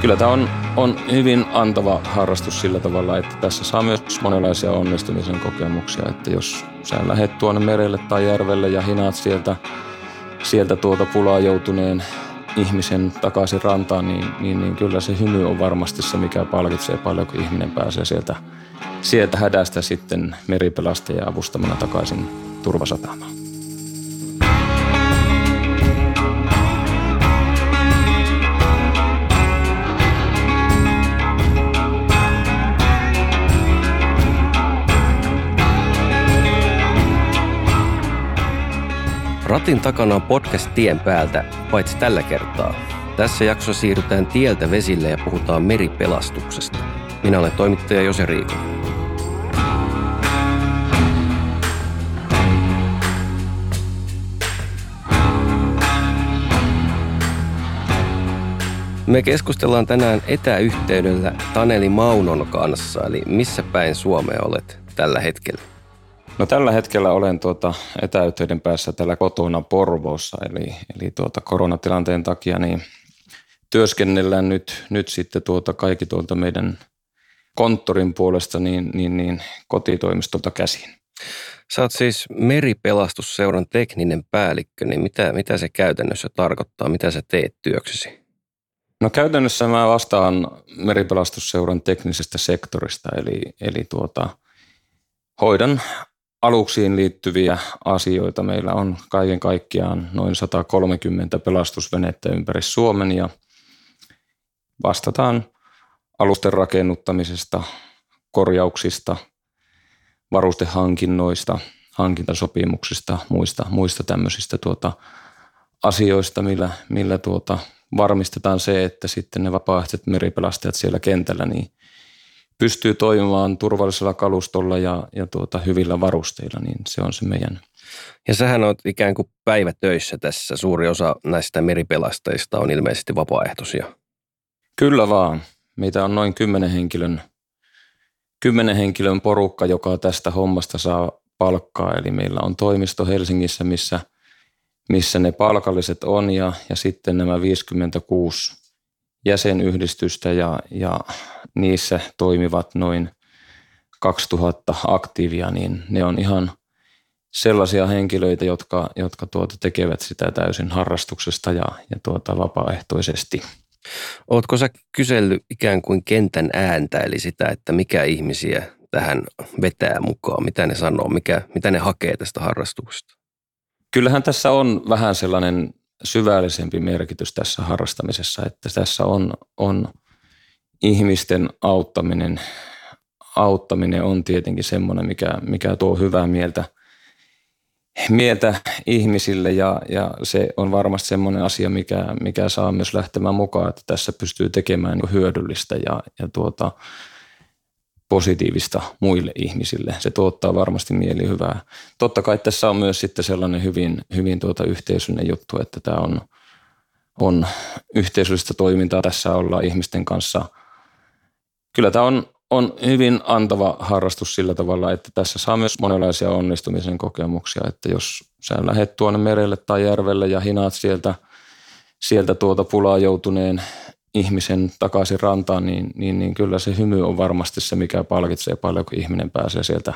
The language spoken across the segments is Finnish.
Kyllä tämä on, on hyvin antava harrastus sillä tavalla, että tässä saa myös monenlaisia onnistumisen kokemuksia. Että jos sä lähdet tuonne merelle tai järvelle ja hinaat sieltä, sieltä tuota pulaa joutuneen ihmisen takaisin rantaan, niin, niin, niin kyllä se hymy on varmasti se, mikä palkitsee paljon, kun ihminen pääsee sieltä, sieltä hädästä sitten meripelastajia avustamana takaisin turvasatamaan. Ratin takana on podcast Tien päältä, paitsi tällä kertaa. Tässä jaksossa siirrytään tieltä vesille ja puhutaan meripelastuksesta. Minä olen toimittaja Jose Riiko. Me keskustellaan tänään etäyhteydellä Taneli Maunon kanssa, eli missä päin Suomea olet tällä hetkellä? No tällä hetkellä olen tuota etäyhteyden päässä täällä kotona Porvoossa, eli, eli tuota koronatilanteen takia niin työskennellään nyt, nyt sitten tuota kaikki tuolta meidän konttorin puolesta niin, niin, niin kotitoimistolta käsin. Sä oot siis meripelastusseuran tekninen päällikkö, niin mitä, mitä se käytännössä tarkoittaa? Mitä sä teet työksesi? No käytännössä mä vastaan meripelastusseuran teknisestä sektorista, eli, eli tuota, hoidan aluksiin liittyviä asioita. Meillä on kaiken kaikkiaan noin 130 pelastusvenettä ympäri Suomen ja vastataan alusten rakennuttamisesta, korjauksista, varustehankinnoista, hankintasopimuksista, muista, muista tämmöisistä tuota asioista, millä, millä tuota varmistetaan se, että sitten ne vapaaehtoiset meripelastajat siellä kentällä niin pystyy toimimaan turvallisella kalustolla ja, ja tuota, hyvillä varusteilla, niin se on se meidän. Ja sähän on ikään kuin päivätöissä tässä. Suuri osa näistä meripelastajista on ilmeisesti vapaaehtoisia. Kyllä vaan. Meitä on noin kymmenen henkilön, kymmenen henkilön porukka, joka tästä hommasta saa palkkaa. Eli meillä on toimisto Helsingissä, missä, missä ne palkalliset on ja, ja sitten nämä 56 jäsenyhdistystä ja, ja niissä toimivat noin 2000 aktiivia, niin ne on ihan sellaisia henkilöitä, jotka, jotka tuota tekevät sitä täysin harrastuksesta ja, ja tuota vapaaehtoisesti. Oletko sä kysellyt ikään kuin kentän ääntä, eli sitä, että mikä ihmisiä tähän vetää mukaan, mitä ne sanoo, mikä, mitä ne hakee tästä harrastuksesta? Kyllähän tässä on vähän sellainen syvällisempi merkitys tässä harrastamisessa, että tässä on, on ihmisten auttaminen, auttaminen on tietenkin semmoinen, mikä, mikä tuo hyvää mieltä, mieltä ihmisille ja, ja se on varmasti semmoinen asia, mikä, mikä saa myös lähtemään mukaan, että tässä pystyy tekemään hyödyllistä ja, ja tuota, positiivista muille ihmisille. Se tuottaa varmasti mieli hyvää. Totta kai tässä on myös sitten sellainen hyvin, hyvin tuota yhteisöllinen juttu, että tämä on, on yhteisöllistä toimintaa. Tässä ollaan ihmisten kanssa. Kyllä tämä on, on hyvin antava harrastus sillä tavalla, että tässä saa myös monenlaisia onnistumisen kokemuksia. Että jos sä lähdet tuonne merelle tai järvelle ja hinaat sieltä, sieltä tuota pulaa joutuneen ihmisen takaisin rantaan, niin, niin, niin kyllä se hymy on varmasti se, mikä palkitsee paljon, kun ihminen pääsee sieltä,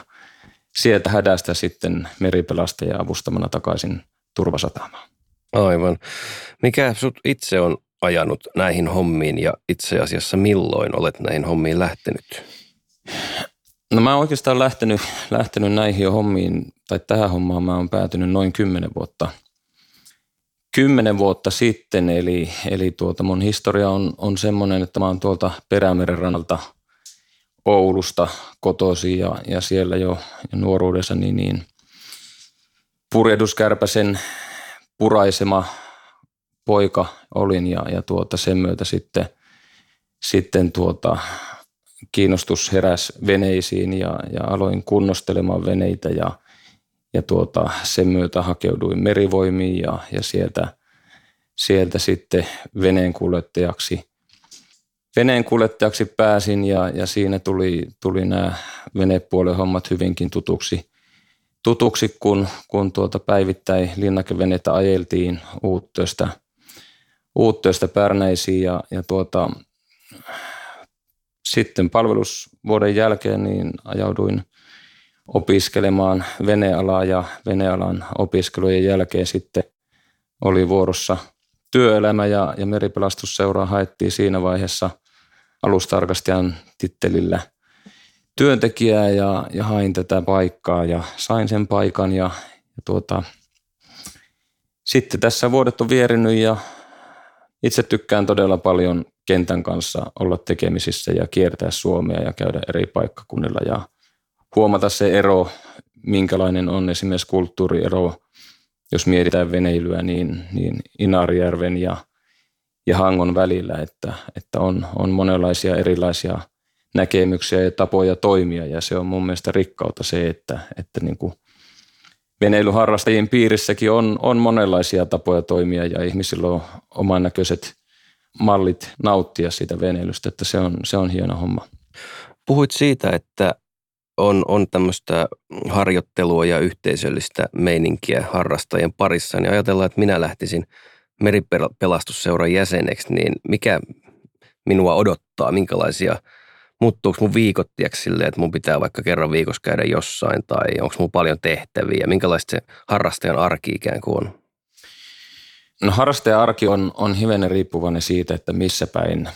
sieltä hädästä sitten meripelastajia avustamana takaisin turvasatamaan. Aivan. Mikä sut itse on ajanut näihin hommiin ja itse asiassa milloin olet näihin hommiin lähtenyt? No mä oon oikeastaan lähtenyt, lähtenyt näihin hommiin, tai tähän hommaan mä oon päätynyt noin kymmenen vuotta – kymmenen vuotta sitten, eli, eli tuota mun historia on, on semmoinen, että mä oon tuolta Perämeren rannalta Oulusta kotosi ja, ja siellä jo nuoruudessa niin, niin purjehduskärpäsen puraisema poika olin ja, ja tuota sen myötä sitten, sitten tuota, kiinnostus heräs veneisiin ja, ja aloin kunnostelemaan veneitä ja – ja tuota, sen myötä hakeuduin merivoimiin ja, ja sieltä, sieltä sitten veneenkuljettajaksi. Veneenkuljettajaksi pääsin ja, ja siinä tuli, tuli nämä venepuolen hommat hyvinkin tutuksi, tutuksi kun, kun tuota päivittäin linnakeveneitä ajeltiin uuttöistä, uuttöistä Pärnäisiin ja, ja tuota, sitten palvelusvuoden jälkeen niin ajauduin opiskelemaan venealaa ja venealan opiskelujen jälkeen sitten oli vuorossa työelämä ja, ja meripelastusseuraa haettiin siinä vaiheessa alustarkastajan tittelillä työntekijää ja, ja hain tätä paikkaa ja sain sen paikan ja, ja tuota, sitten tässä vuodet on vierinyt ja itse tykkään todella paljon kentän kanssa olla tekemisissä ja kiertää Suomea ja käydä eri paikkakunnilla ja huomata se ero, minkälainen on esimerkiksi kulttuuriero, jos mietitään veneilyä, niin, niin Inarijärven ja, ja Hangon välillä, että, että on, on monenlaisia erilaisia näkemyksiä ja tapoja toimia ja se on mun mielestä rikkautta se, että, että niin kuin veneilyharrastajien piirissäkin on, on monenlaisia tapoja toimia ja ihmisillä on oman näköiset mallit nauttia siitä veneilystä, että se on, se on hieno homma. Puhuit siitä, että on, on tämmöistä harjoittelua ja yhteisöllistä meininkiä harrastajien parissa, niin ajatellaan, että minä lähtisin meripelastusseuran jäseneksi, niin mikä minua odottaa, minkälaisia, muuttuuko mun viikot silleen, että mun pitää vaikka kerran viikossa käydä jossain, tai onko mun paljon tehtäviä, minkälaista se harrastajan arki ikään kuin on? No harrastajan arki on, on hivenen riippuvainen siitä, että missä päin,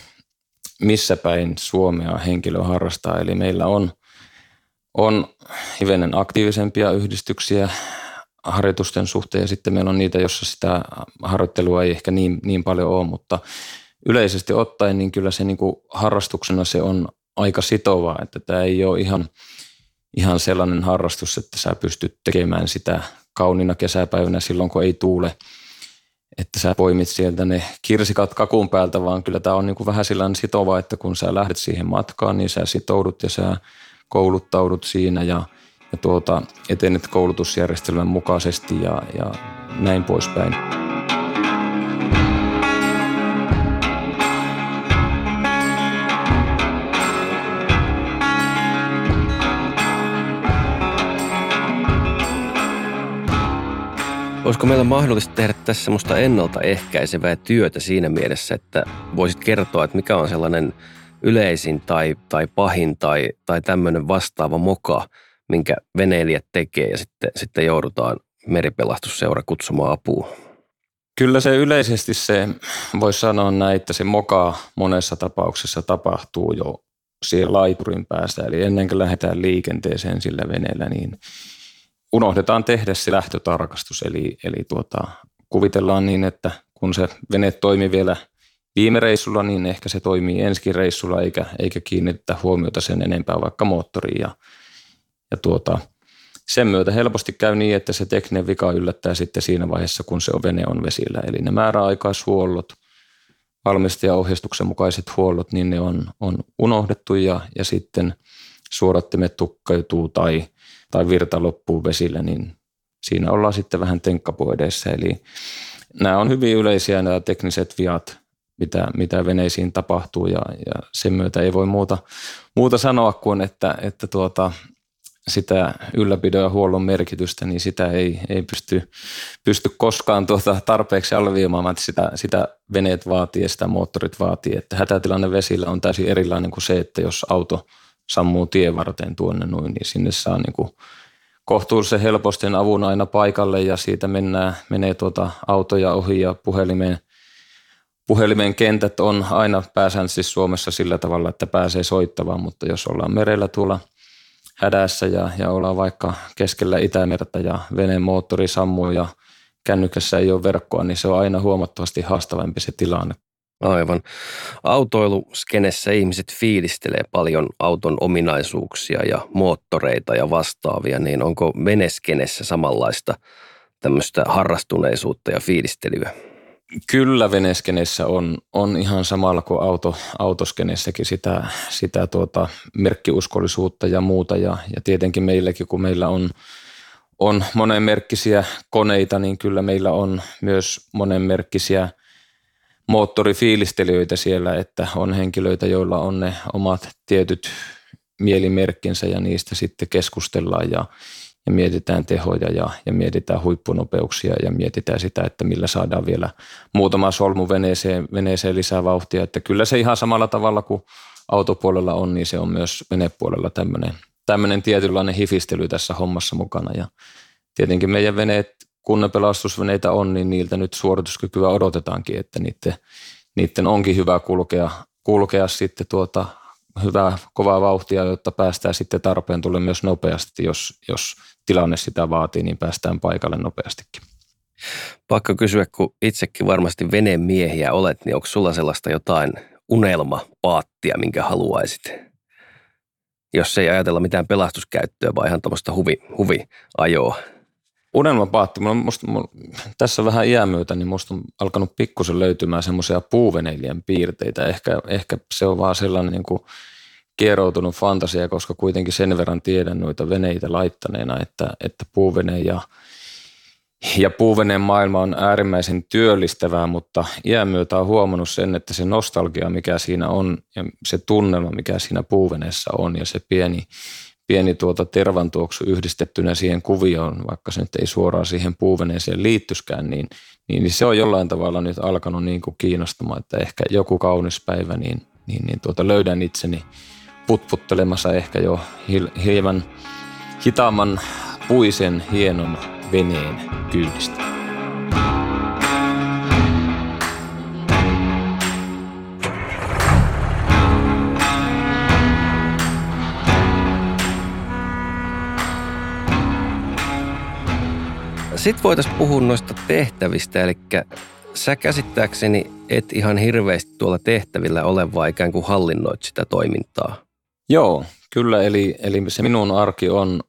missä päin Suomea henkilö harrastaa. Eli meillä on, on hivenen aktiivisempia yhdistyksiä harjoitusten suhteen. Ja sitten meillä on niitä, jossa sitä harjoittelua ei ehkä niin, niin paljon ole, mutta yleisesti ottaen niin kyllä se niin kuin harrastuksena se on aika sitovaa, että tämä ei ole ihan, ihan sellainen harrastus, että sä pystyt tekemään sitä kauniina kesäpäivänä silloin, kun ei tuule – että sä poimit sieltä ne kirsikat kakun päältä, vaan kyllä tämä on niin kuin vähän sillä sitova, että kun sä lähdet siihen matkaan, niin sä sitoudut ja sä kouluttaudut siinä ja, ja tuota, etenet koulutusjärjestelmän mukaisesti ja, ja näin poispäin. Olisiko meillä mahdollista tehdä tässä semmoista ennaltaehkäisevää työtä siinä mielessä, että voisit kertoa, että mikä on sellainen yleisin tai, tai pahin tai, tai tämmöinen vastaava moka, minkä veneilijät tekee ja sitten, sitten joudutaan meripelastusseura kutsumaan apua? Kyllä se yleisesti se, voisi sanoa näin, että se moka monessa tapauksessa tapahtuu jo siellä laiturin päässä. Eli ennen kuin lähdetään liikenteeseen sillä veneellä, niin unohdetaan tehdä se lähtötarkastus. Eli, eli tuota, kuvitellaan niin, että kun se vene toimii vielä viime reissulla, niin ehkä se toimii ensi reissulla eikä, eikä kiinnitetä huomiota sen enempää vaikka moottoriin. Ja, ja tuota, sen myötä helposti käy niin, että se tekninen vika yllättää sitten siinä vaiheessa, kun se on vene on vesillä. Eli ne määräaikaishuollot, valmistajaohjeistuksen mukaiset huollot, niin ne on, on unohdettu ja, ja sitten suodattimet tukkeutuu tai – tai virta loppuu vesillä, niin siinä ollaan sitten vähän tenkkapuodeissa. Eli nämä on hyvin yleisiä nämä tekniset viat, mitä, mitä veneisiin tapahtuu ja, ja sen myötä ei voi muuta, muuta sanoa kuin, että, että tuota, sitä ylläpidon ja huollon merkitystä, niin sitä ei, ei pysty, pysty koskaan tuota tarpeeksi alviimaan, että sitä, sitä veneet vaatii ja sitä moottorit vaatii. Että hätätilanne vesillä on täysin erilainen kuin se, että jos auto – sammuu tien varten tuonne noin, niin sinne saa niin kuin kohtuullisen helposti avun aina paikalle ja siitä mennään, menee tuota autoja ohi ja puhelimeen, puhelimen kentät on aina pääsääntöisesti Suomessa sillä tavalla, että pääsee soittamaan, mutta jos ollaan merellä tuolla hädässä ja, ja ollaan vaikka keskellä Itämerta ja veneen moottori sammuu ja kännykässä ei ole verkkoa, niin se on aina huomattavasti haastavampi se tilanne. Aivan. Autoiluskenessä ihmiset fiilistelee paljon auton ominaisuuksia ja moottoreita ja vastaavia, niin onko veneskenessä samanlaista tämmöistä harrastuneisuutta ja fiilistelyä? Kyllä veneskenessä on, on ihan samalla kuin auto, autoskenessäkin sitä, sitä tuota merkkiuskollisuutta ja muuta. Ja, ja tietenkin meilläkin, kun meillä on, on monenmerkkisiä koneita, niin kyllä meillä on myös monenmerkkisiä – moottorifiilistelijöitä siellä, että on henkilöitä, joilla on ne omat tietyt mielimerkkinsä ja niistä sitten keskustellaan ja, ja mietitään tehoja ja, ja mietitään huippunopeuksia ja mietitään sitä, että millä saadaan vielä muutama solmu veneeseen, veneeseen lisää vauhtia. Että kyllä se ihan samalla tavalla kuin autopuolella on, niin se on myös venepuolella tämmöinen, tämmöinen tietynlainen hifistely tässä hommassa mukana. Ja tietenkin meidän veneet, kun ne pelastusveneitä on, niin niiltä nyt suorituskykyä odotetaankin, että niiden, niiden onkin hyvä kulkea, kulkea sitten tuota hyvää kovaa vauhtia, jotta päästään sitten tarpeen tulle myös nopeasti, jos, jos tilanne sitä vaatii, niin päästään paikalle nopeastikin. Pakko kysyä, kun itsekin varmasti veneen miehiä olet, niin onko sulla sellaista jotain unelmapaattia, minkä haluaisit? Jos ei ajatella mitään pelastuskäyttöä, vaan ihan tämmöistä huvi, huviajoa. Unelmapaatti, mulla, musta, mulla, tässä vähän iän myötä, niin musta on alkanut pikkusen löytymään semmoisia puuveneilijän piirteitä. Ehkä, ehkä se on vaan sellainen niin kuin kieroutunut fantasia, koska kuitenkin sen verran tiedän noita veneitä laittaneena, että, että puuvene ja, ja puuveneen maailma on äärimmäisen työllistävää, mutta iän myötä on huomannut sen, että se nostalgia, mikä siinä on ja se tunnelma, mikä siinä puuveneessä on ja se pieni, pieni tuota tervantuoksu yhdistettynä siihen kuvioon, vaikka se nyt ei suoraan siihen puuveneeseen liittyskään, niin, niin, niin se on jollain tavalla nyt alkanut niin kuin kiinnostamaan, että ehkä joku kaunis päivä, niin, niin, niin tuota löydän itseni putputtelemassa ehkä jo hieman hitaamman puisen hienon veneen kyydistä. Sitten voitaisiin puhua noista tehtävistä, eli sä käsittääkseni et ihan hirveästi tuolla tehtävillä ole, vaan ikään kuin hallinnoit sitä toimintaa. Joo, kyllä, eli, eli se minun arki on,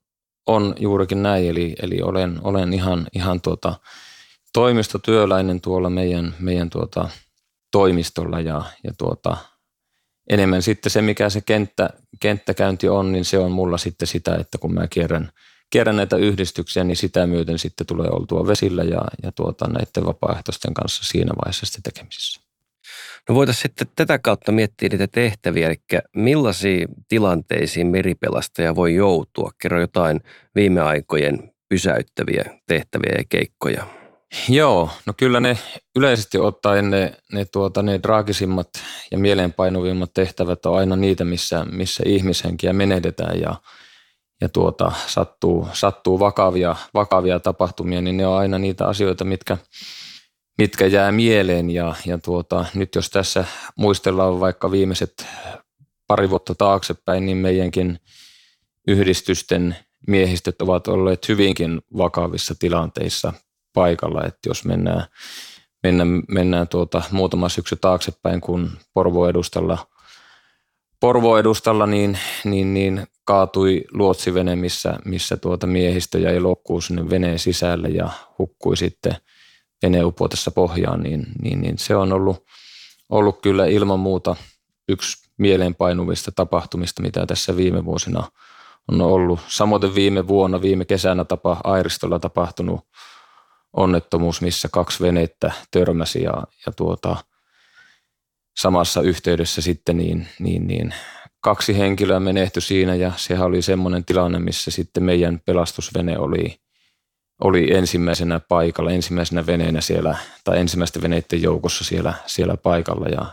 on juurikin näin, eli, eli olen, olen ihan, ihan tuota, toimistotyöläinen tuolla meidän, meidän tuota, toimistolla ja, ja tuota, enemmän sitten se, mikä se kenttä, kenttäkäynti on, niin se on mulla sitten sitä, että kun mä kierrän – kierrän näitä yhdistyksiä, niin sitä myöten sitten tulee oltua vesillä ja, ja tuota, näiden vapaaehtoisten kanssa siinä vaiheessa sitten tekemisissä. No voitaisiin sitten tätä kautta miettiä niitä tehtäviä, eli millaisiin tilanteisiin meripelastaja voi joutua? Kerro jotain viime aikojen pysäyttäviä tehtäviä ja keikkoja. Joo, no kyllä ne yleisesti ottaen ne, ne, tuota, ne draagisimmat ja mieleenpainuvimmat tehtävät on aina niitä, missä, missä ihmishenkiä menetetään ja, ja tuota, sattuu, sattuu vakavia, vakavia tapahtumia, niin ne on aina niitä asioita, mitkä, mitkä jää mieleen. Ja, ja tuota, nyt jos tässä muistellaan vaikka viimeiset pari vuotta taaksepäin, niin meidänkin yhdistysten miehistöt ovat olleet hyvinkin vakavissa tilanteissa paikalla. Että jos mennään, mennään, mennään tuota, muutama syksy taaksepäin, kun Porvo edustalla – Porvo edustalla niin, niin, niin kaatui luotsivene, missä, missä tuota miehistö jäi lokkuun sinne veneen sisälle ja hukkui sitten veneen upotessa pohjaan, niin, niin, niin se on ollut, ollut kyllä ilman muuta yksi mieleenpainuvista tapahtumista, mitä tässä viime vuosina on ollut. Samoin viime vuonna, viime kesänä tapa, Airistolla tapahtunut onnettomuus, missä kaksi venettä törmäsi ja, ja tuota, samassa yhteydessä sitten niin, niin, niin kaksi henkilöä menehtyi siinä ja sehän oli semmoinen tilanne, missä sitten meidän pelastusvene oli, oli ensimmäisenä paikalla, ensimmäisenä veneenä siellä tai ensimmäisten veneiden joukossa siellä, siellä paikalla ja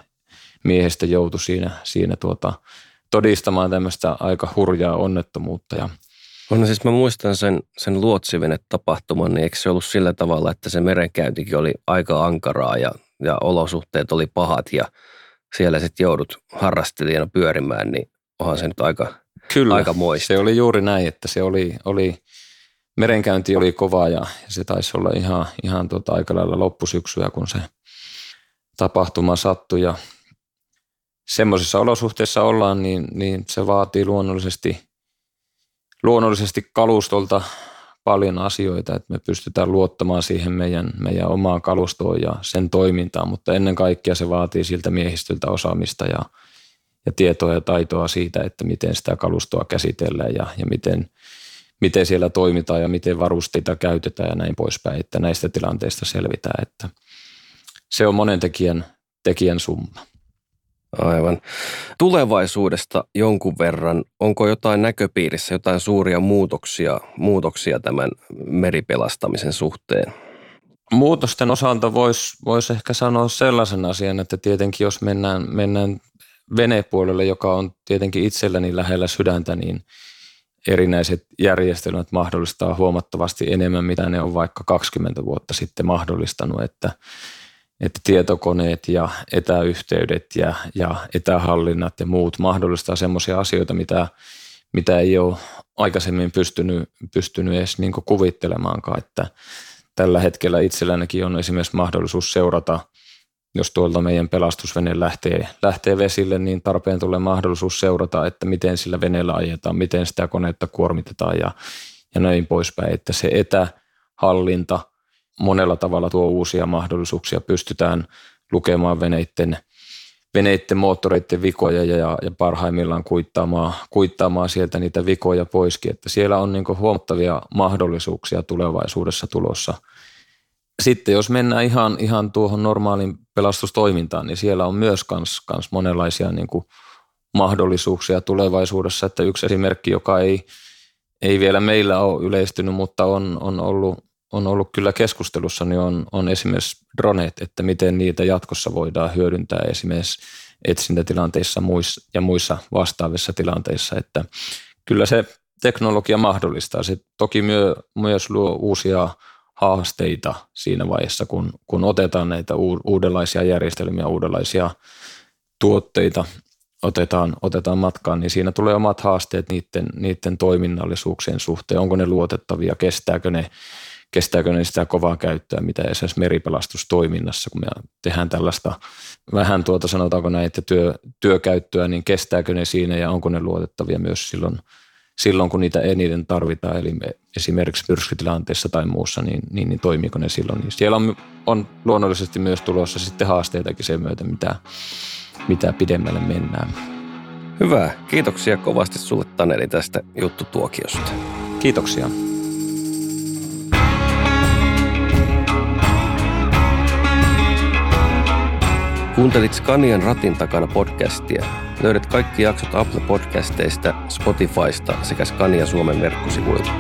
miehestä joutui siinä, siinä tuota, todistamaan tämmöistä aika hurjaa onnettomuutta. Ja on siis mä muistan sen, sen luotsivene-tapahtuman, niin eikö se ollut sillä tavalla, että se merenkäyntikin oli aika ankaraa ja, ja olosuhteet oli pahat ja siellä sitten joudut harrastelijana pyörimään, niin onhan se nyt aika, Kyllä, aika moista. se oli juuri näin, että se oli, oli merenkäynti oli kova ja se taisi olla ihan, ihan tuota aika lailla loppusyksyä, kun se tapahtuma sattui ja semmoisissa olosuhteissa ollaan, niin, niin se vaatii luonnollisesti, luonnollisesti kalustolta paljon asioita, että me pystytään luottamaan siihen meidän, meidän omaan kalustoon ja sen toimintaan, mutta ennen kaikkea se vaatii siltä miehistöltä osaamista ja, ja tietoa ja taitoa siitä, että miten sitä kalustoa käsitellään ja, ja miten, miten siellä toimitaan ja miten varusteita käytetään ja näin poispäin, että näistä tilanteista selvitään, että se on monen tekijän, tekijän summa. Aivan. Tulevaisuudesta jonkun verran, onko jotain näköpiirissä, jotain suuria muutoksia, muutoksia tämän meripelastamisen suhteen? Muutosten osalta voisi vois ehkä sanoa sellaisen asian, että tietenkin jos mennään, mennään venepuolelle, joka on tietenkin itselläni lähellä sydäntä, niin erinäiset järjestelmät mahdollistaa huomattavasti enemmän, mitä ne on vaikka 20 vuotta sitten mahdollistanut, että, että tietokoneet ja etäyhteydet ja, ja etähallinnat ja muut mahdollistaa semmoisia asioita, mitä, mitä ei ole aikaisemmin pystynyt, pystynyt edes niin kuvittelemaankaan, että tällä hetkellä itsellänikin on esimerkiksi mahdollisuus seurata – jos tuolta meidän pelastusvene lähtee, lähtee vesille, niin tarpeen tulee mahdollisuus seurata, että miten sillä veneellä ajetaan, miten sitä koneetta kuormitetaan ja, ja näin poispäin. Että se etähallinta monella tavalla tuo uusia mahdollisuuksia. Pystytään lukemaan veneiden, veneiden moottoreiden vikoja ja, ja parhaimmillaan kuittaamaan, kuittaamaan sieltä niitä vikoja poiskin. Että siellä on niin huomattavia mahdollisuuksia tulevaisuudessa tulossa – sitten jos mennään ihan, ihan tuohon normaaliin pelastustoimintaan, niin siellä on myös kans, kans monenlaisia niin mahdollisuuksia tulevaisuudessa. Että yksi esimerkki, joka ei, ei vielä meillä ole yleistynyt, mutta on, on, ollut, on ollut kyllä keskustelussa, niin on, on esimerkiksi dronet, että miten niitä jatkossa voidaan hyödyntää esimerkiksi etsintätilanteissa ja muissa vastaavissa tilanteissa, että kyllä se teknologia mahdollistaa. Se toki myö, myös luo uusia haasteita siinä vaiheessa, kun, kun otetaan näitä uudenlaisia järjestelmiä, uudenlaisia tuotteita otetaan, otetaan matkaan, niin siinä tulee omat haasteet niiden, niiden toiminnallisuuksien suhteen. Onko ne luotettavia, kestääkö ne, kestääkö ne sitä kovaa käyttöä, mitä esimerkiksi meripelastustoiminnassa, kun me tehdään tällaista vähän tuota sanotaanko näin, että työ, työkäyttöä, niin kestääkö ne siinä ja onko ne luotettavia myös silloin – silloin, kun niitä eniten tarvitaan, eli esimerkiksi myrskytilanteessa tai muussa, niin, niin, niin toimiiko ne silloin. Niin siellä on, on luonnollisesti myös tulossa sitten haasteitakin sen myötä, mitä, mitä pidemmälle mennään. Hyvä. Kiitoksia kovasti sulle Taneli tästä juttutuokiosta. Kiitoksia. Kuuntelit Scanian ratin takana podcastia. Löydät kaikki jaksot Apple Podcasteista, Spotifysta sekä Scania Suomen verkkosivuilta.